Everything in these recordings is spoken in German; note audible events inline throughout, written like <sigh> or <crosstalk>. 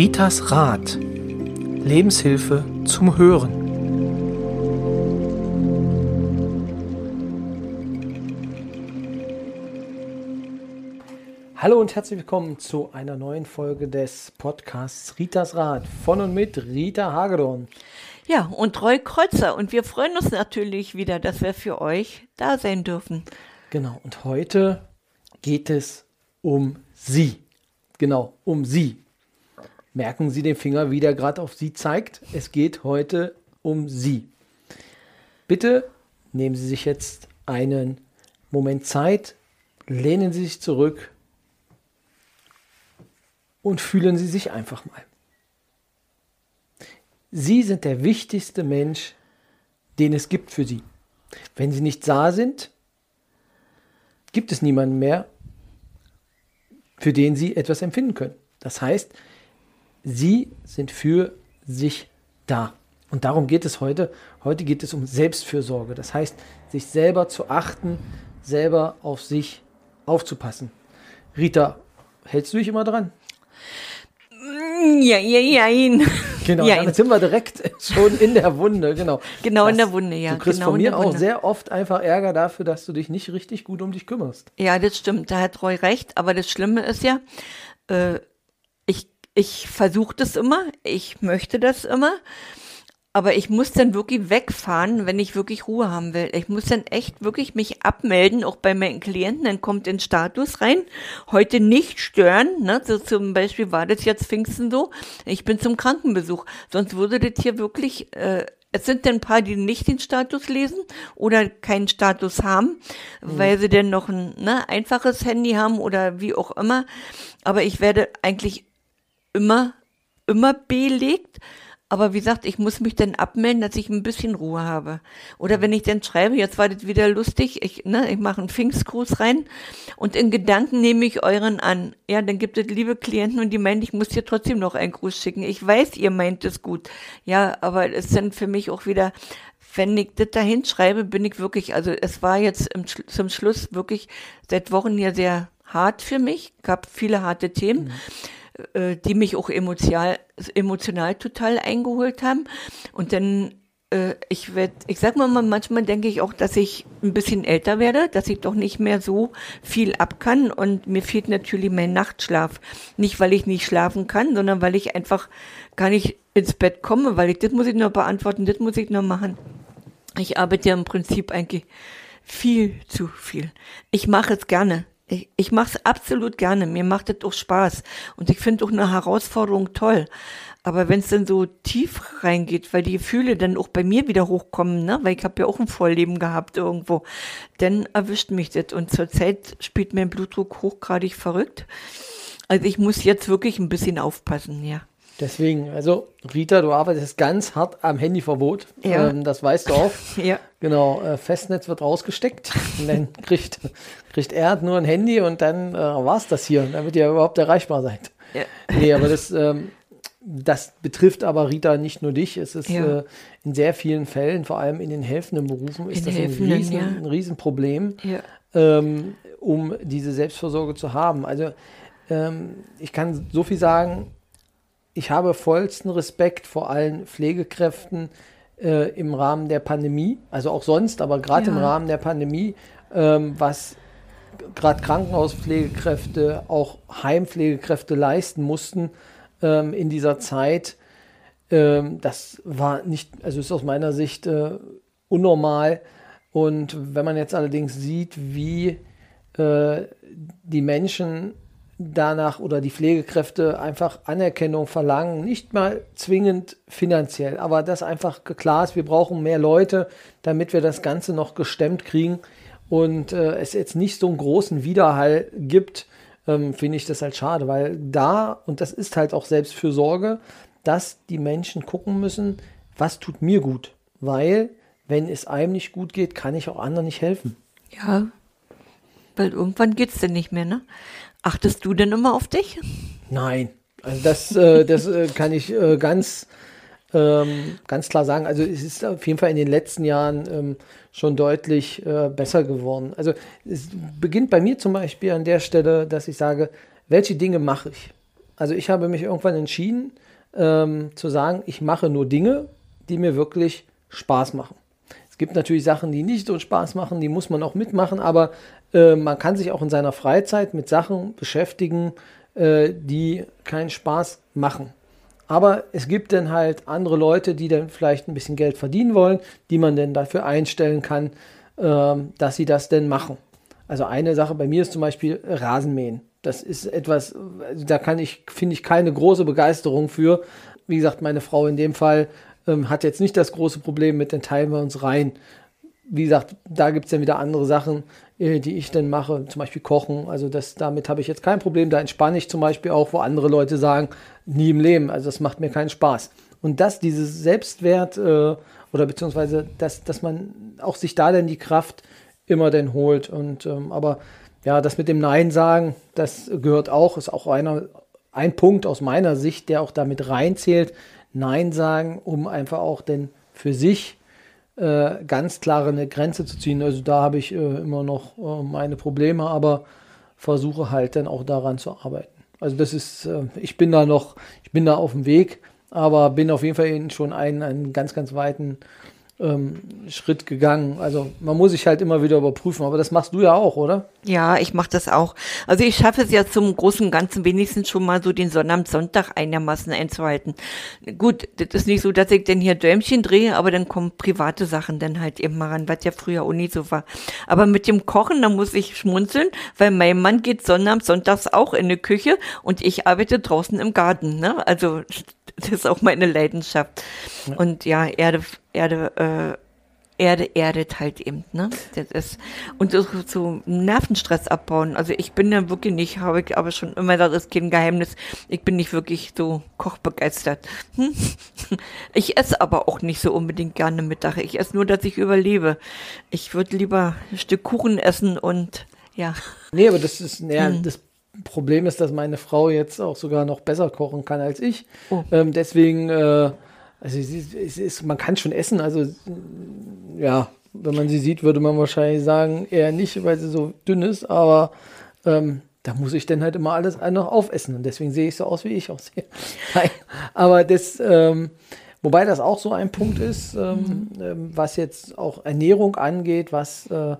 Ritas Rat. Lebenshilfe zum Hören. Hallo und herzlich willkommen zu einer neuen Folge des Podcasts Ritas Rat von und mit Rita Hagedorn. Ja, und Roy Kreuzer. Und wir freuen uns natürlich wieder, dass wir für euch da sein dürfen. Genau, und heute geht es um Sie. Genau, um Sie. Merken Sie den Finger, wie der gerade auf Sie zeigt. Es geht heute um Sie. Bitte nehmen Sie sich jetzt einen Moment Zeit, lehnen Sie sich zurück und fühlen Sie sich einfach mal. Sie sind der wichtigste Mensch, den es gibt für Sie. Wenn Sie nicht da sind, gibt es niemanden mehr, für den Sie etwas empfinden können. Das heißt, Sie sind für sich da. Und darum geht es heute. Heute geht es um Selbstfürsorge. Das heißt, sich selber zu achten, selber auf sich aufzupassen. Rita, hältst du dich immer dran? Ja, ja, ja. Genau, ja, damit sind wir direkt <laughs> schon in der Wunde, genau. Genau das, in der Wunde, ja. Du kriegst genau von mir auch sehr oft einfach Ärger dafür, dass du dich nicht richtig gut um dich kümmerst. Ja, das stimmt, da hat Roy recht, aber das Schlimme ist ja, äh, ich, versuche das immer, ich möchte das immer, aber ich muss dann wirklich wegfahren, wenn ich wirklich Ruhe haben will. Ich muss dann echt wirklich mich abmelden, auch bei meinen Klienten. Dann kommt in Status rein. Heute nicht stören. Ne? So zum Beispiel war das jetzt Pfingsten so. Ich bin zum Krankenbesuch. Sonst würde das hier wirklich, äh, es sind dann ein paar, die nicht den Status lesen oder keinen Status haben, mhm. weil sie denn noch ein ne, einfaches Handy haben oder wie auch immer. Aber ich werde eigentlich immer, immer belegt aber wie gesagt, ich muss mich dann abmelden, dass ich ein bisschen Ruhe habe. Oder wenn ich dann schreibe, jetzt war das wieder lustig, ich, ne, ich mache einen Pfingstgruß rein und in Gedanken nehme ich euren an. Ja, dann gibt es liebe Klienten und die meinen, ich muss dir trotzdem noch einen Gruß schicken. Ich weiß, ihr meint es gut. Ja, aber es sind für mich auch wieder, wenn ich das da hinschreibe, bin ich wirklich, also es war jetzt im, zum Schluss wirklich seit Wochen hier sehr hart für mich, gab viele harte Themen. Mhm äh, die mich auch emotional, emotional total eingeholt haben. Und dann, äh, ich werde, ich sag mal, manchmal denke ich auch, dass ich ein bisschen älter werde, dass ich doch nicht mehr so viel ab kann. Und mir fehlt natürlich mein Nachtschlaf. Nicht, weil ich nicht schlafen kann, sondern weil ich einfach gar nicht ins Bett komme, weil ich, das muss ich noch beantworten, das muss ich noch machen. Ich arbeite ja im Prinzip eigentlich viel zu viel. Ich mache es gerne. Ich, ich mache es absolut gerne. Mir macht es auch Spaß. Und ich finde auch eine Herausforderung toll. Aber wenn es dann so tief reingeht, weil die Gefühle dann auch bei mir wieder hochkommen, ne? weil ich habe ja auch ein Vorleben gehabt irgendwo, dann erwischt mich das. Und zurzeit spielt mein Blutdruck hochgradig verrückt. Also ich muss jetzt wirklich ein bisschen aufpassen, ja. Deswegen, also Rita, du arbeitest ganz hart am Handyverbot. Ja. Ähm, das weißt du auch. <laughs> ja. Genau, äh, Festnetz wird rausgesteckt und dann <laughs> kriegt, kriegt er nur ein Handy und dann äh, war es das hier, damit ihr überhaupt erreichbar seid. Ja. Nee, aber das, ähm, das betrifft aber Rita nicht nur dich. Es ist ja. äh, in sehr vielen Fällen, vor allem in den helfenden Berufen, ist in das ein, Riesen, ja. ein Riesenproblem, ähm, um diese Selbstversorge zu haben. Also ähm, ich kann so viel sagen, ich habe vollsten Respekt vor allen Pflegekräften äh, im Rahmen der Pandemie, also auch sonst, aber gerade ja. im Rahmen der Pandemie, ähm, was gerade Krankenhauspflegekräfte, auch Heimpflegekräfte leisten mussten ähm, in dieser Zeit. Ähm, das war nicht, also ist aus meiner Sicht äh, unnormal. Und wenn man jetzt allerdings sieht, wie äh, die Menschen danach oder die Pflegekräfte einfach Anerkennung verlangen, nicht mal zwingend finanziell, aber das einfach klar ist, wir brauchen mehr Leute, damit wir das Ganze noch gestemmt kriegen und äh, es jetzt nicht so einen großen Widerhall gibt, ähm, finde ich das halt schade, weil da, und das ist halt auch Selbstfürsorge, dass die Menschen gucken müssen, was tut mir gut, weil wenn es einem nicht gut geht, kann ich auch anderen nicht helfen. Ja, weil irgendwann geht es denn nicht mehr, ne? Achtest du denn immer auf dich? Nein, also das, äh, das äh, kann ich äh, ganz, ähm, ganz klar sagen. Also es ist auf jeden Fall in den letzten Jahren ähm, schon deutlich äh, besser geworden. Also es beginnt bei mir zum Beispiel an der Stelle, dass ich sage, welche Dinge mache ich? Also ich habe mich irgendwann entschieden ähm, zu sagen, ich mache nur Dinge, die mir wirklich Spaß machen. Gibt natürlich Sachen, die nicht so Spaß machen, die muss man auch mitmachen, aber äh, man kann sich auch in seiner Freizeit mit Sachen beschäftigen, äh, die keinen Spaß machen. Aber es gibt dann halt andere Leute, die dann vielleicht ein bisschen Geld verdienen wollen, die man dann dafür einstellen kann, äh, dass sie das denn machen. Also eine Sache bei mir ist zum Beispiel Rasenmähen. Das ist etwas, da kann ich, finde ich, keine große Begeisterung für. Wie gesagt, meine Frau in dem Fall ähm, hat jetzt nicht das große Problem mit, den teilen wir uns rein. Wie gesagt, da gibt es dann wieder andere Sachen, äh, die ich dann mache, zum Beispiel Kochen. Also das, damit habe ich jetzt kein Problem. Da entspanne ich zum Beispiel auch, wo andere Leute sagen, nie im Leben. Also das macht mir keinen Spaß. Und das, dieses Selbstwert äh, oder beziehungsweise, dass, dass man auch sich da dann die Kraft immer dann holt. Und ähm, aber ja, das mit dem Nein sagen, das gehört auch, ist auch einer, ein Punkt aus meiner Sicht, der auch damit reinzählt. Nein sagen, um einfach auch denn für sich äh, ganz klare eine Grenze zu ziehen. Also da habe ich äh, immer noch äh, meine Probleme, aber versuche halt dann auch daran zu arbeiten. Also das ist, äh, ich bin da noch, ich bin da auf dem Weg, aber bin auf jeden Fall schon einen, einen ganz, ganz weiten ähm, Schritt gegangen. Also man muss sich halt immer wieder überprüfen, aber das machst du ja auch, oder? Ja, ich mache das auch. Also ich schaffe es ja zum großen Ganzen wenigstens schon mal so den Sonnabend, Sonntag einigermaßen einzuhalten. Gut, das ist nicht so, dass ich denn hier Däumchen drehe, aber dann kommen private Sachen dann halt eben mal ran, was ja früher auch nicht so war. Aber mit dem Kochen, da muss ich schmunzeln, weil mein Mann geht Sonnabend, Sonntags auch in die Küche und ich arbeite draußen im Garten. Ne? Also <laughs> das ist auch meine Leidenschaft. Ja. Und ja, Erde, Erde, äh, Erde erdet halt eben, ne? Das ist, und so, so Nervenstress abbauen. Also ich bin ja wirklich nicht, habe ich aber schon immer, das ist kein Geheimnis, ich bin nicht wirklich so kochbegeistert. Hm? <laughs> Ich esse aber auch nicht so unbedingt gerne Mittag. Ich esse nur, dass ich überlebe. Ich würde lieber ein Stück Kuchen essen und ja. Nee, aber das ist, ja, hm. das Problem ist, dass meine Frau jetzt auch sogar noch besser kochen kann als ich. Oh. Ähm, deswegen, äh, also es ist, man kann schon essen. Also ja, wenn man sie sieht, würde man wahrscheinlich sagen, eher nicht, weil sie so dünn ist. Aber ähm, da muss ich dann halt immer alles noch aufessen. Und deswegen sehe ich so aus, wie ich aussehe. <laughs> Nein, aber das, ähm, wobei das auch so ein Punkt ist, ähm, mhm. was jetzt auch Ernährung angeht, was äh,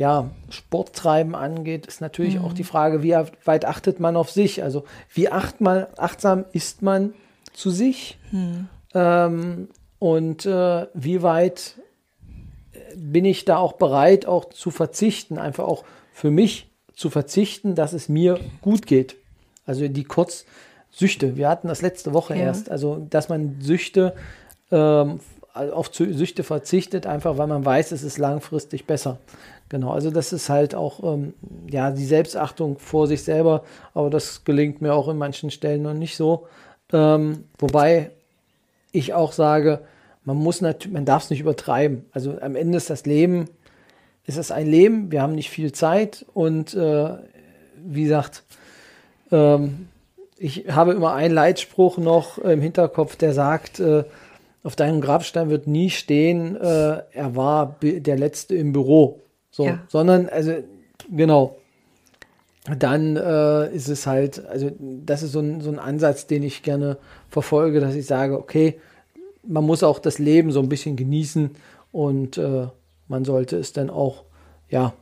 ja, Sporttreiben angeht, ist natürlich mhm. auch die Frage, wie weit achtet man auf sich? Also wie acht mal, achtsam ist man zu sich? Mhm. Ähm, und äh, wie weit bin ich da auch bereit, auch zu verzichten, einfach auch für mich zu verzichten, dass es mir gut geht. Also die Kurzsüchte. Wir hatten das letzte Woche ja. erst. Also, dass man Süchte ähm, auf Süchte verzichtet, einfach weil man weiß, es ist langfristig besser. Genau, also das ist halt auch ähm, ja die Selbstachtung vor sich selber, aber das gelingt mir auch in manchen Stellen noch nicht so. Ähm, wobei ich auch sage, man muss natürlich, man darf es nicht übertreiben. Also am Ende ist das Leben, ist es ein Leben, wir haben nicht viel Zeit und äh, wie gesagt, ähm, ich habe immer einen Leitspruch noch im Hinterkopf, der sagt, äh, auf deinem Grabstein wird nie stehen, äh, er war der Letzte im Büro. So, ja. sondern, also, genau. Dann äh, ist es halt, also das ist so ein, so ein Ansatz, den ich gerne verfolge, dass ich sage, okay, man muss auch das Leben so ein bisschen genießen und äh, man sollte es dann auch, ja,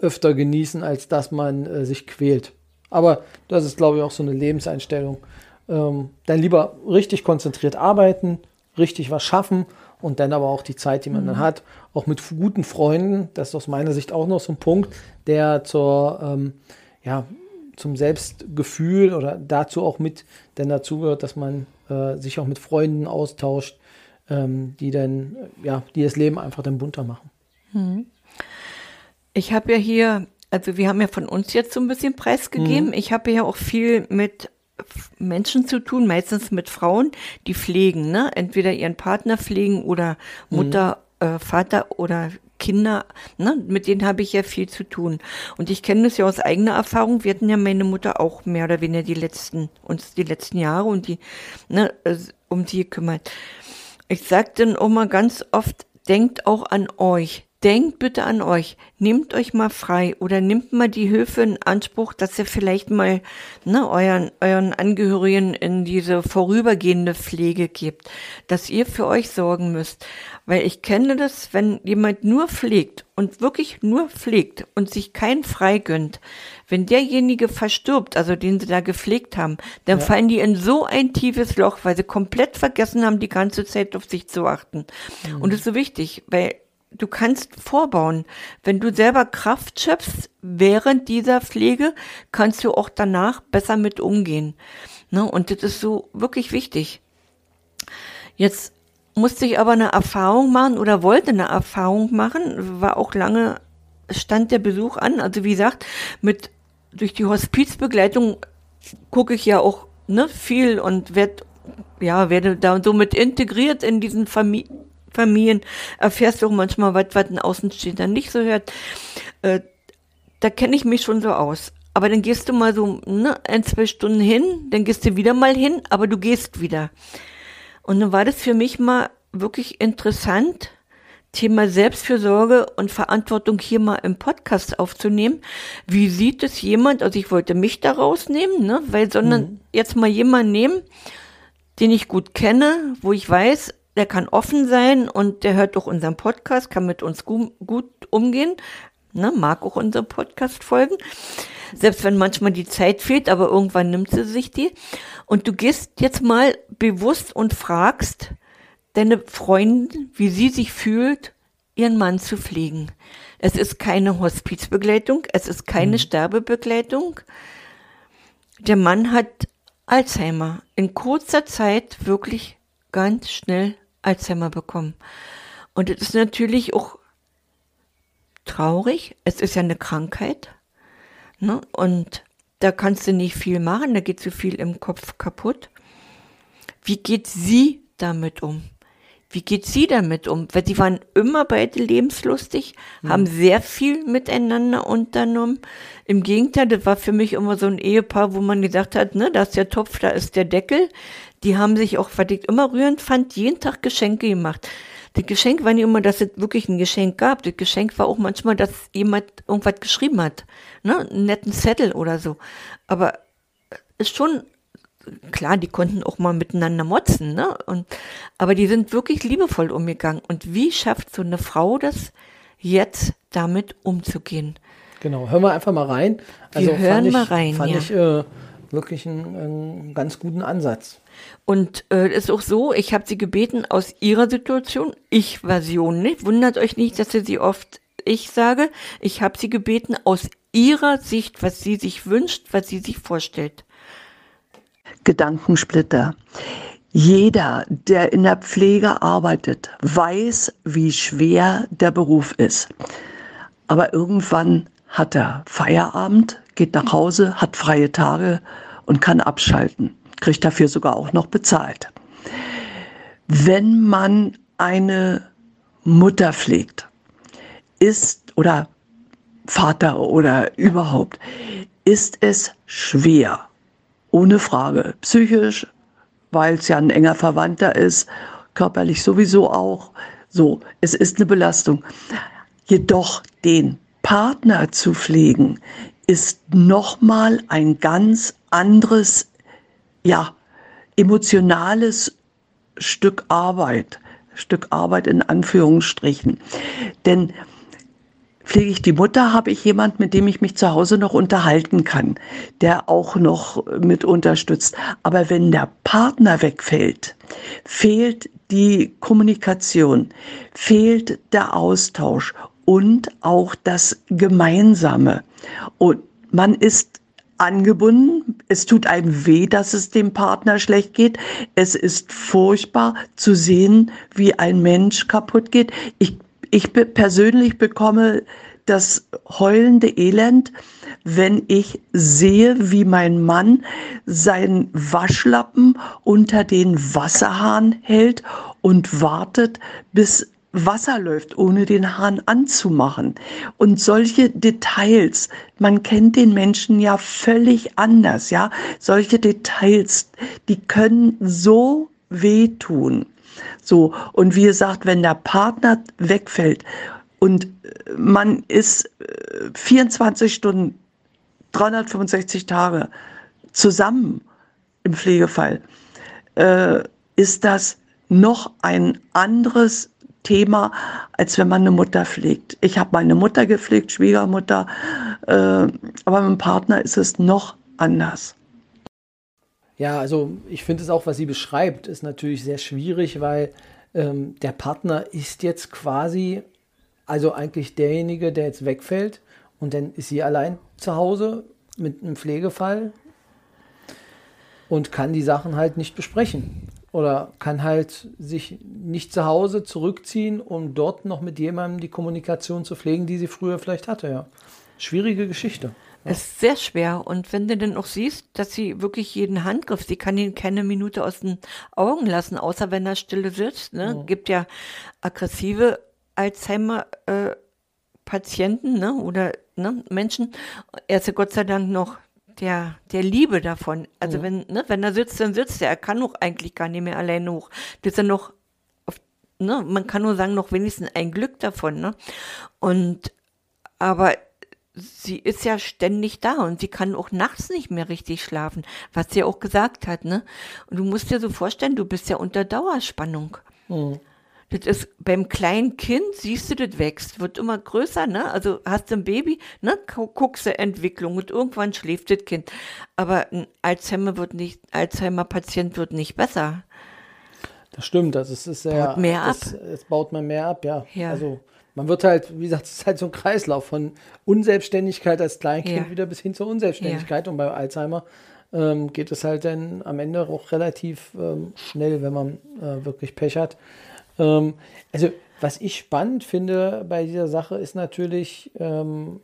öfter genießen, als dass man äh, sich quält. Aber das ist, glaube ich, auch so eine Lebenseinstellung. Ähm, dann lieber richtig konzentriert arbeiten, richtig was schaffen und dann aber auch die Zeit, die man mhm. dann hat, auch mit guten Freunden. Das ist aus meiner Sicht auch noch so ein Punkt, der zur, ähm, ja, zum Selbstgefühl oder dazu auch mit denn dazu gehört, dass man äh, sich auch mit Freunden austauscht, ähm, die dann, ja, die das Leben einfach dann bunter machen. Mhm. Ich habe ja hier, also wir haben ja von uns jetzt so ein bisschen preisgegeben. Mhm. Ich habe ja auch viel mit Menschen zu tun, meistens mit Frauen, die pflegen, ne? Entweder ihren Partner pflegen oder Mutter, mhm. äh, Vater oder Kinder, ne? Mit denen habe ich ja viel zu tun. Und ich kenne das ja aus eigener Erfahrung. Wir hatten ja meine Mutter auch mehr oder weniger die letzten, uns die letzten Jahre und die, ne, um sie gekümmert. Ich sage dann auch mal ganz oft, denkt auch an euch. Denkt bitte an euch, nehmt euch mal frei oder nehmt mal die Hilfe in Anspruch, dass ihr vielleicht mal ne, euren, euren Angehörigen in diese vorübergehende Pflege gebt, dass ihr für euch sorgen müsst. Weil ich kenne das, wenn jemand nur pflegt und wirklich nur pflegt und sich kein frei gönnt, wenn derjenige verstirbt, also den sie da gepflegt haben, dann ja. fallen die in so ein tiefes Loch, weil sie komplett vergessen haben, die ganze Zeit auf sich zu achten. Mhm. Und das ist so wichtig, weil du kannst vorbauen. Wenn du selber Kraft schöpfst während dieser Pflege, kannst du auch danach besser mit umgehen. Ne? Und das ist so wirklich wichtig. Jetzt musste ich aber eine Erfahrung machen oder wollte eine Erfahrung machen, war auch lange, stand der Besuch an. Also wie gesagt, mit, durch die Hospizbegleitung gucke ich ja auch ne, viel und werde ja, werde da so mit integriert in diesen Familien Familien erfährst du auch manchmal was, was ein Außenstehender nicht so hört. Äh, da kenne ich mich schon so aus. Aber dann gehst du mal so ne, ein, zwei Stunden hin, dann gehst du wieder mal hin, aber du gehst wieder. Und dann war das für mich mal wirklich interessant, Thema Selbstfürsorge und Verantwortung hier mal im Podcast aufzunehmen. Wie sieht es jemand, also ich wollte mich da rausnehmen, ne, weil, sondern mhm. jetzt mal jemanden nehmen, den ich gut kenne, wo ich weiß, der kann offen sein und der hört doch unseren Podcast, kann mit uns gut, gut umgehen, ne, mag auch unseren Podcast folgen. Selbst wenn manchmal die Zeit fehlt, aber irgendwann nimmt sie sich die. Und du gehst jetzt mal bewusst und fragst deine Freundin, wie sie sich fühlt, ihren Mann zu pflegen. Es ist keine Hospizbegleitung, es ist keine mhm. Sterbebegleitung. Der Mann hat Alzheimer. In kurzer Zeit wirklich ganz schnell Alzheimer bekommen. Und es ist natürlich auch traurig. Es ist ja eine Krankheit. Ne? Und da kannst du nicht viel machen, da geht so viel im Kopf kaputt. Wie geht sie damit um? Wie geht sie damit um? Weil sie waren immer beide lebenslustig, mhm. haben sehr viel miteinander unternommen. Im Gegenteil, das war für mich immer so ein Ehepaar, wo man gesagt hat, ne, da ist der Topf, da ist der Deckel. Die haben sich auch, was ich immer rührend fand, jeden Tag Geschenke gemacht. Das Geschenk war nicht immer, dass es wirklich ein Geschenk gab. Das Geschenk war auch manchmal, dass jemand irgendwas geschrieben hat. Ne? Einen netten Zettel oder so. Aber ist schon klar, die konnten auch mal miteinander motzen, ne? Und, aber die sind wirklich liebevoll umgegangen. Und wie schafft so eine Frau das, jetzt damit umzugehen? Genau, hören wir einfach mal rein. Also wir hören ich, mal rein. Fand ja. ich äh, wirklich einen, einen, ganz guten Ansatz. Und äh, ist auch so, ich habe sie gebeten aus ihrer Situation, Ich-Version, nicht? Wundert euch nicht, dass sie oft ich sage. Ich habe sie gebeten aus ihrer Sicht, was sie sich wünscht, was sie sich vorstellt. Gedankensplitter. Jeder, der in der Pflege arbeitet, weiß, wie schwer der Beruf ist. Aber irgendwann hat er Feierabend, geht nach Hause, hat freie Tage und kann abschalten, kriegt dafür sogar auch noch bezahlt. Wenn man eine Mutter pflegt, ist oder Vater oder überhaupt, ist es schwer ohne Frage. Psychisch, weil es ja ein enger Verwandter ist, körperlich sowieso auch. So, es ist eine Belastung. Jedoch den Partner zu pflegen, ist nochmal ein ganz anderes, ja, emotionales Stück Arbeit. Stück Arbeit in Anführungsstrichen. Denn Pflege ich die Mutter, habe ich jemand, mit dem ich mich zu Hause noch unterhalten kann, der auch noch mit unterstützt. Aber wenn der Partner wegfällt, fehlt die Kommunikation, fehlt der Austausch und auch das Gemeinsame. Und man ist angebunden. Es tut einem weh, dass es dem Partner schlecht geht. Es ist furchtbar zu sehen, wie ein Mensch kaputt geht. Ich ich persönlich bekomme das heulende Elend, wenn ich sehe, wie mein Mann seinen Waschlappen unter den Wasserhahn hält und wartet, bis Wasser läuft, ohne den Hahn anzumachen. Und solche Details, man kennt den Menschen ja völlig anders, ja. Solche Details, die können so wehtun. So, und wie gesagt, wenn der Partner wegfällt und man ist 24 Stunden, 365 Tage zusammen im Pflegefall, äh, ist das noch ein anderes Thema, als wenn man eine Mutter pflegt. Ich habe meine Mutter gepflegt, Schwiegermutter, äh, aber mit dem Partner ist es noch anders. Ja, also ich finde es auch, was sie beschreibt, ist natürlich sehr schwierig, weil ähm, der Partner ist jetzt quasi, also eigentlich derjenige, der jetzt wegfällt und dann ist sie allein zu Hause mit einem Pflegefall und kann die Sachen halt nicht besprechen oder kann halt sich nicht zu Hause zurückziehen, um dort noch mit jemandem die Kommunikation zu pflegen, die sie früher vielleicht hatte. Ja. Schwierige Geschichte. Ja. Ist sehr schwer. Und wenn du dann auch siehst, dass sie wirklich jeden Handgriff, sie kann ihn keine Minute aus den Augen lassen, außer wenn er stille sitzt. Ne? Ja. Gibt ja aggressive Alzheimer-Patienten äh, ne? oder ne? Menschen. Er ist ja Gott sei Dank noch der, der Liebe davon. Also ja. wenn, ne, wenn er sitzt, dann sitzt er. Er kann auch eigentlich gar nicht mehr allein hoch. Das ist ja noch, auf, ne, man kann nur sagen, noch wenigstens ein Glück davon, ne? Und, aber sie ist ja ständig da und sie kann auch nachts nicht mehr richtig schlafen, was sie auch gesagt hat, ne? Und du musst dir so vorstellen, du bist ja unter Dauerspannung. Mhm. Das ist beim kleinen Kind, siehst du, das wächst, wird immer größer, ne? Also hast du ein Baby, ne? Guckst du Entwicklung und irgendwann schläft das Kind. Aber ein Alzheimer wird nicht, Alzheimer-Patient wird nicht besser. Das stimmt, das ist, ist sehr. Baut mehr ab. Es baut man mehr ab, ja. ja. Also man wird halt, wie gesagt, <laughs> es ist halt so ein Kreislauf von Unselbstständigkeit als Kleinkind ja. wieder bis hin zur Unselbstständigkeit. Ja. Und bei Alzheimer ähm, geht es halt dann am Ende auch relativ ähm, schnell, wenn man äh, wirklich Pech hat. Ähm, also, was ich spannend finde bei dieser Sache ist natürlich ähm,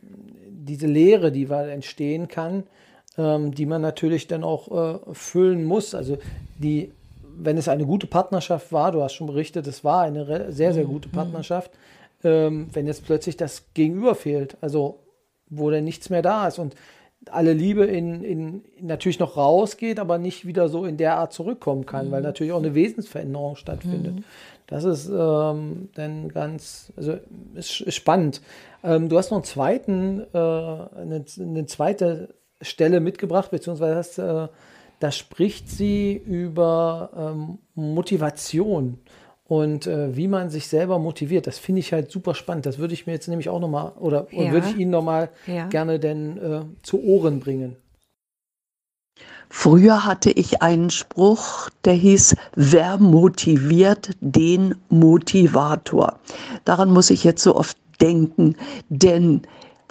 diese Lehre, die entstehen kann, ähm, die man natürlich dann auch äh, füllen muss. Also, die, wenn es eine gute Partnerschaft war, du hast schon berichtet, es war eine sehr, sehr gute mhm. Partnerschaft, ähm, wenn jetzt plötzlich das Gegenüber fehlt, also wo dann nichts mehr da ist und alle Liebe in, in, natürlich noch rausgeht, aber nicht wieder so in der Art zurückkommen kann, mhm. weil natürlich auch eine Wesensveränderung stattfindet. Mhm. Das ist ähm, dann ganz, also ist, ist spannend. Ähm, du hast noch einen zweiten, äh, eine, eine, zweite Stelle mitgebracht, beziehungsweise hast, äh, da spricht sie über ähm, Motivation und äh, wie man sich selber motiviert. Das finde ich halt super spannend. Das würde ich mir jetzt nämlich auch nochmal, oder, ja. würde ich Ihnen nochmal ja. gerne denn äh, zu Ohren bringen. Früher hatte ich einen Spruch, der hieß, wer motiviert den Motivator? Daran muss ich jetzt so oft denken, denn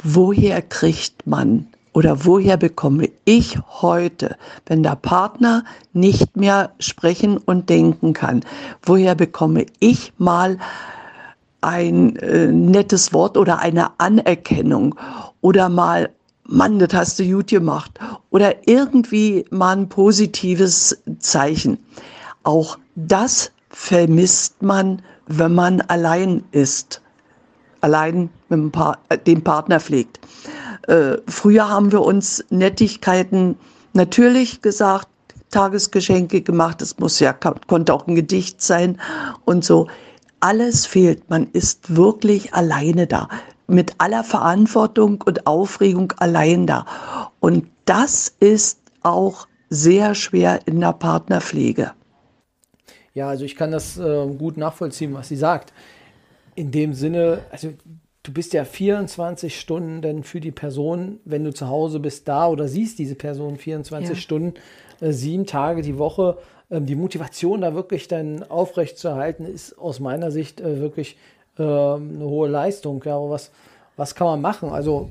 woher kriegt man oder woher bekomme ich heute, wenn der Partner nicht mehr sprechen und denken kann, woher bekomme ich mal ein äh, nettes Wort oder eine Anerkennung oder mal Mann, das hast du gut gemacht. Oder irgendwie mal ein positives Zeichen. Auch das vermisst man, wenn man allein ist. Allein mit dem, pa äh, dem Partner pflegt. Äh, früher haben wir uns Nettigkeiten natürlich gesagt, Tagesgeschenke gemacht. Es muss ja, konnte auch ein Gedicht sein und so. Alles fehlt. Man ist wirklich alleine da mit aller Verantwortung und Aufregung allein da. Und das ist auch sehr schwer in der Partnerpflege. Ja, also ich kann das äh, gut nachvollziehen, was sie sagt. In dem Sinne, also du bist ja 24 Stunden denn für die Person, wenn du zu Hause bist, da oder siehst diese Person 24 ja. Stunden, äh, sieben Tage die Woche. Ähm, die Motivation da wirklich dann aufrecht zu erhalten, ist aus meiner Sicht äh, wirklich ähm, eine hohe Leistung. Ja, aber was, was kann man machen? Also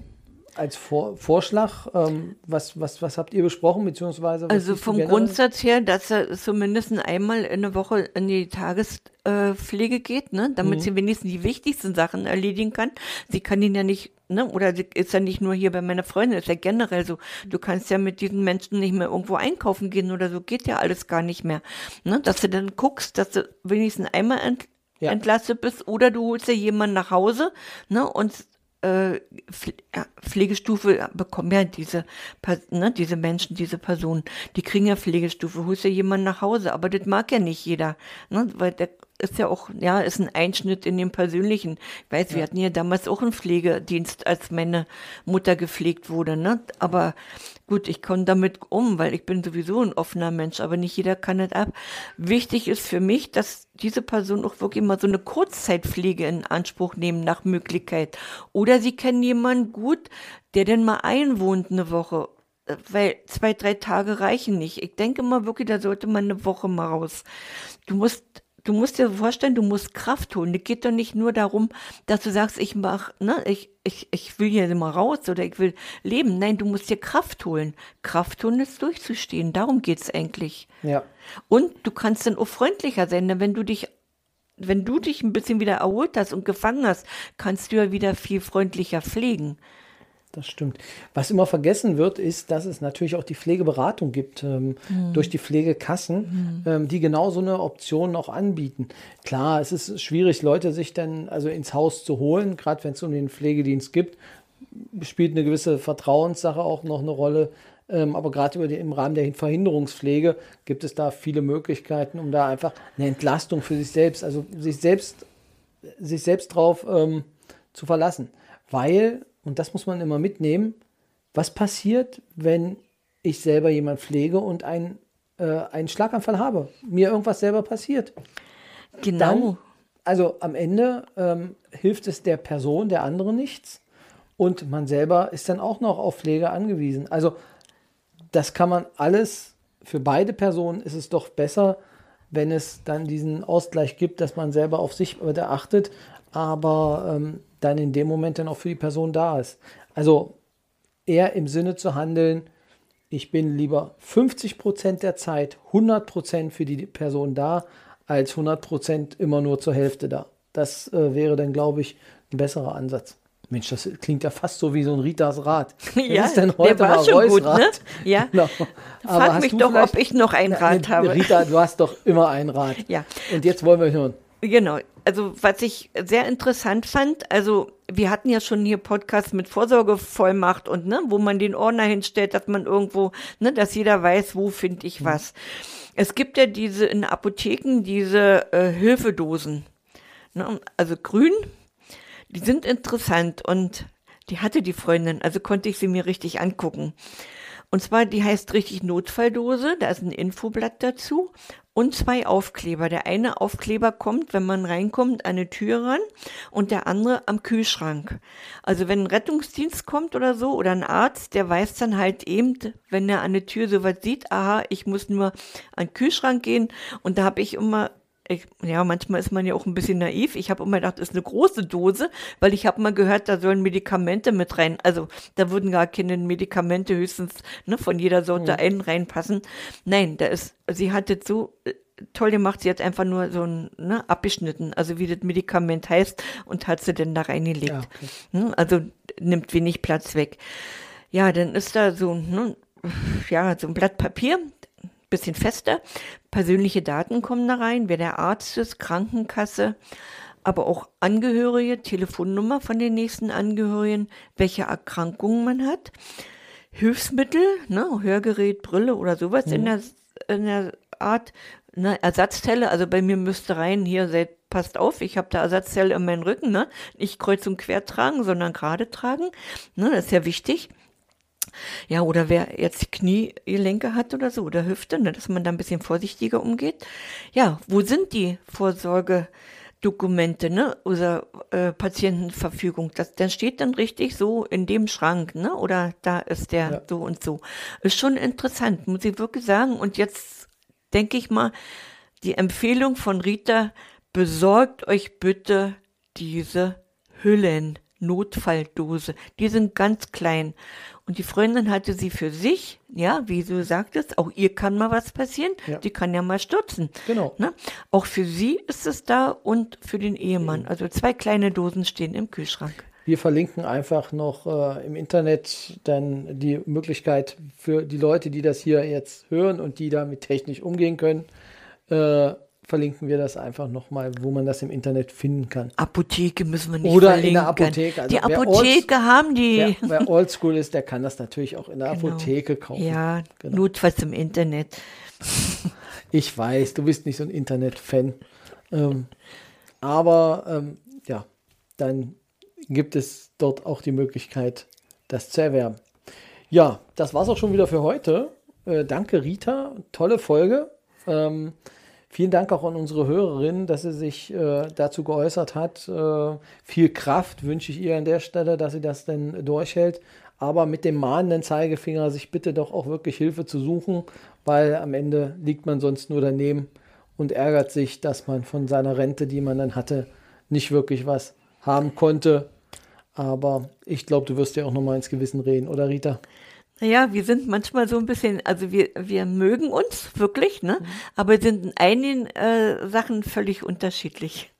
als Vor Vorschlag, ähm, was, was, was habt ihr besprochen, beziehungsweise? Also vom Grundsatz her, dass er zumindest einmal in der Woche in die Tagespflege geht, ne, damit mhm. sie wenigstens die wichtigsten Sachen erledigen kann. Sie kann ihn ja nicht, ne, oder sie ist ja nicht nur hier bei meiner Freundin, ist ja generell so. Du kannst ja mit diesen Menschen nicht mehr irgendwo einkaufen gehen oder so, geht ja alles gar nicht mehr. Ne, dass du dann guckst, dass du wenigstens einmal ja. entlastet bist oder du holst ja jemanden nach Hause, ne, und Pflegestufe bekommen ja diese, ne, diese Menschen, diese Personen, die kriegen ja Pflegestufe, holst ja jemanden nach Hause, aber das mag ja nicht jeder, ne, weil der, ist ja auch, ja, ist ein Einschnitt in den persönlichen. Ich weiß, ja. wir hatten ja damals auch einen Pflegedienst, als meine Mutter gepflegt wurde, ne? Aber gut, ich komme damit um, weil ich bin sowieso ein offener Mensch, aber nicht jeder kann das ab. Wichtig ist für mich, dass diese Person auch wirklich mal so eine Kurzzeitpflege in Anspruch nehmen nach Möglichkeit. Oder sie kennen jemanden gut, der denn mal einwohnt eine Woche weil zwei, drei Tage reichen nicht. Ich denke mal wirklich, da sollte man eine Woche mal raus. Du musst, du musst dir vorstellen, du musst Kraft holen. Es geht doch nicht nur darum, dass du sagst, ich mach, ne, ich, ich, ich will hier mal raus oder ich will leben. Nein, du musst dir Kraft holen. Kraft holen ist durchzustehen. Darum geht's eigentlich. Ja. Und du kannst dann auch freundlicher sein, denn wenn du dich wenn du dich ein bisschen wieder erholt hast und gefangen hast, kannst du ja wieder viel freundlicher pflegen das stimmt. Was immer vergessen wird, ist, dass es natürlich auch die Pflegeberatung gibt ähm, mhm. durch die Pflegekassen, mhm. ähm, die genau so eine Option auch anbieten. Klar, es ist schwierig, Leute sich dann also ins Haus zu holen, gerade wenn es um den Pflegedienst gibt, spielt eine gewisse Vertrauenssache auch noch eine Rolle. Ähm, aber gerade im Rahmen der Verhinderungspflege gibt es da viele Möglichkeiten, um da einfach eine Entlastung für sich selbst, also sich selbst, sich selbst drauf ähm, zu verlassen. Weil und das muss man immer mitnehmen, was passiert, wenn ich selber jemand pflege und ein, äh, einen Schlaganfall habe, mir irgendwas selber passiert. Genau. Dann, also am Ende ähm, hilft es der Person, der anderen nichts. Und man selber ist dann auch noch auf Pflege angewiesen. Also das kann man alles, für beide Personen ist es doch besser, wenn es dann diesen Ausgleich gibt, dass man selber auf sich achtet, aber ähm, dann in dem Moment dann auch für die Person da ist. Also eher im Sinne zu handeln, ich bin lieber 50 Prozent der Zeit 100 Prozent für die Person da, als 100 Prozent immer nur zur Hälfte da. Das äh, wäre dann, glaube ich, ein besserer Ansatz. Mensch, das klingt ja fast so wie so ein Ritas Rad. <laughs> ja, ist denn heute der war schon Reus gut, ne? Ja. <laughs> Genau. Frag mich doch, ob ich noch ein Rad na, habe. Rita, du hast doch immer ein Rad. <laughs> Ja. Und jetzt wollen wir hören. Genau. Also, was ich sehr interessant fand, also wir hatten ja schon hier Podcasts mit Vorsorgevollmacht und ne, wo man den Ordner hinstellt, dass man irgendwo, ne, dass jeder weiß, wo finde ich was. Es gibt ja diese in Apotheken diese äh, Hilfedosen, ne, also grün, die sind interessant und die hatte die Freundin, also konnte ich sie mir richtig angucken. Und zwar, die heißt richtig Notfalldose, da ist ein Infoblatt dazu und zwei Aufkleber. Der eine Aufkleber kommt, wenn man reinkommt, an eine Tür ran und der andere am Kühlschrank. Also wenn ein Rettungsdienst kommt oder so oder ein Arzt, der weiß dann halt eben, wenn er an der Tür sowas sieht, aha, ich muss nur an den Kühlschrank gehen und da habe ich immer ich, ja, manchmal ist man ja auch ein bisschen naiv. Ich habe immer gedacht, das ist eine große Dose, weil ich habe mal gehört, da sollen Medikamente mit rein. Also da würden gar keine Medikamente höchstens ne, von jeder Sorte mhm. einen reinpassen. Nein, da ist, sie hat das so äh, toll gemacht, sie hat einfach nur so ein ne, abgeschnitten, also wie das Medikament heißt, und hat sie denn da reingelegt. Ja, okay. Hm, also nimmt wenig Platz weg. Ja, dann ist da so, ne, ja, so ein Blatt Papier, bisschen fester. Persönliche Daten kommen da rein, wer der Arzt ist, Krankenkasse, aber auch Angehörige, Telefonnummer von den nächsten Angehörigen, welche Erkrankungen man hat, Hilfsmittel, ne, Hörgerät, Brille oder sowas mhm. in, der, in der Art, ne, Ersatzteile, also bei mir müsste rein, hier seid, passt auf, ich habe da Ersatzteile in meinen Rücken, ne, nicht kreuz und quer tragen, sondern gerade tragen, ne, das ist ja wichtig. Ja, oder wer jetzt Kniegelenke hat oder so, oder Hüfte, ne, dass man da ein bisschen vorsichtiger umgeht. Ja, wo sind die Vorsorgedokumente, ne, oder äh, Patientenverfügung? Das, dann steht dann richtig so in dem Schrank, ne, oder da ist der ja. so und so. Ist schon interessant, muss ich wirklich sagen. Und jetzt denke ich mal, die Empfehlung von Rita, besorgt euch bitte diese Hüllen. Notfalldose. Die sind ganz klein. Und die Freundin hatte sie für sich, ja, wie du sagtest, auch ihr kann mal was passieren, ja. die kann ja mal stürzen. Genau. Ne? Auch für sie ist es da und für den Ehemann. Also zwei kleine Dosen stehen im Kühlschrank. Wir verlinken einfach noch äh, im Internet dann die Möglichkeit für die Leute, die das hier jetzt hören und die damit technisch umgehen können, äh, verlinken wir das einfach nochmal, wo man das im Internet finden kann. Apotheke müssen wir nicht Oder verlinken. in der Apotheke. Also die Apotheke old, haben die. Wer, wer oldschool ist, der kann das natürlich auch in der genau. Apotheke kaufen. Ja, genau. notfalls im Internet. Ich weiß, du bist nicht so ein Internet-Fan. ähm, aber ähm, ja, dann gibt es dort auch die Möglichkeit, das zu erwerben. Ja, das war's auch schon wieder für heute. Äh, danke, Rita. Tolle Folge. Ähm, vielen Dank auch an unsere Hörerin, dass sie sich äh, dazu geäußert hat. Äh, viel Kraft wünsche ich ihr an der Stelle, dass sie das denn durchhält. Aber mit dem mahnenden Zeigefinger sich bitte doch auch wirklich Hilfe zu suchen, weil am Ende liegt man sonst nur daneben und ärgert sich, dass man von seiner Rente, die man dann hatte, nicht wirklich was haben konnte. Aber ich glaube, du wirst ja auch nochmal ins Gewissen reden, oder Rita? Naja, wir sind manchmal so ein bisschen, also wir, wir mögen uns wirklich, ne? Mhm. Aber sind in einigen äh, Sachen völlig unterschiedlich.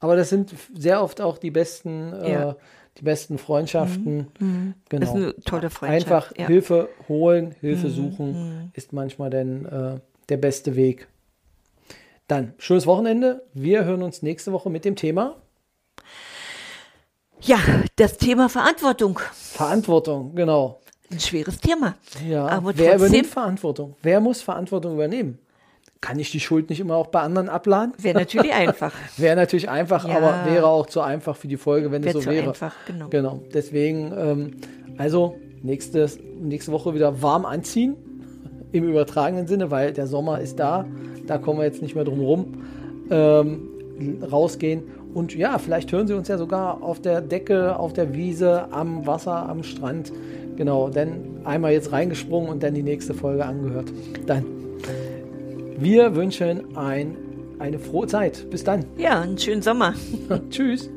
Aber das sind sehr oft auch die besten, äh, ja. äh, die besten Freundschaften. Mhm. Mhm. Genau. Das ist eine tolle Freundschaft. Einfach ja. Hilfe holen, Hilfe mhm. suchen mhm. ist manchmal dann äh, der beste Weg. Dann schönes Wochenende. Wir hören uns nächste Woche mit dem Thema. Ja, das Thema Verantwortung. Verantwortung, genau. Ein schweres Thema. Ja, aber wer übernimmt Verantwortung? Wer muss Verantwortung übernehmen? Kann ich die Schuld nicht immer auch bei anderen abladen? Wäre natürlich einfach. <laughs> wäre natürlich einfach, ja. aber wäre auch zu einfach für die Folge, wenn es so wäre. Einfach, genau. genau. Deswegen, ähm, also nächstes, nächste Woche wieder warm anziehen, <laughs> im übertragenen Sinne, weil der Sommer ist da. Da kommen wir jetzt nicht mehr drum rum. Ähm, rausgehen und ja, vielleicht hören Sie uns ja sogar auf der Decke, auf der Wiese, am Wasser, am Strand. Genau, dann einmal jetzt reingesprungen und dann die nächste Folge angehört. Dann. Wir wünschen ein, eine frohe Zeit. Bis dann. Ja, einen schönen Sommer. <laughs> Tschüss.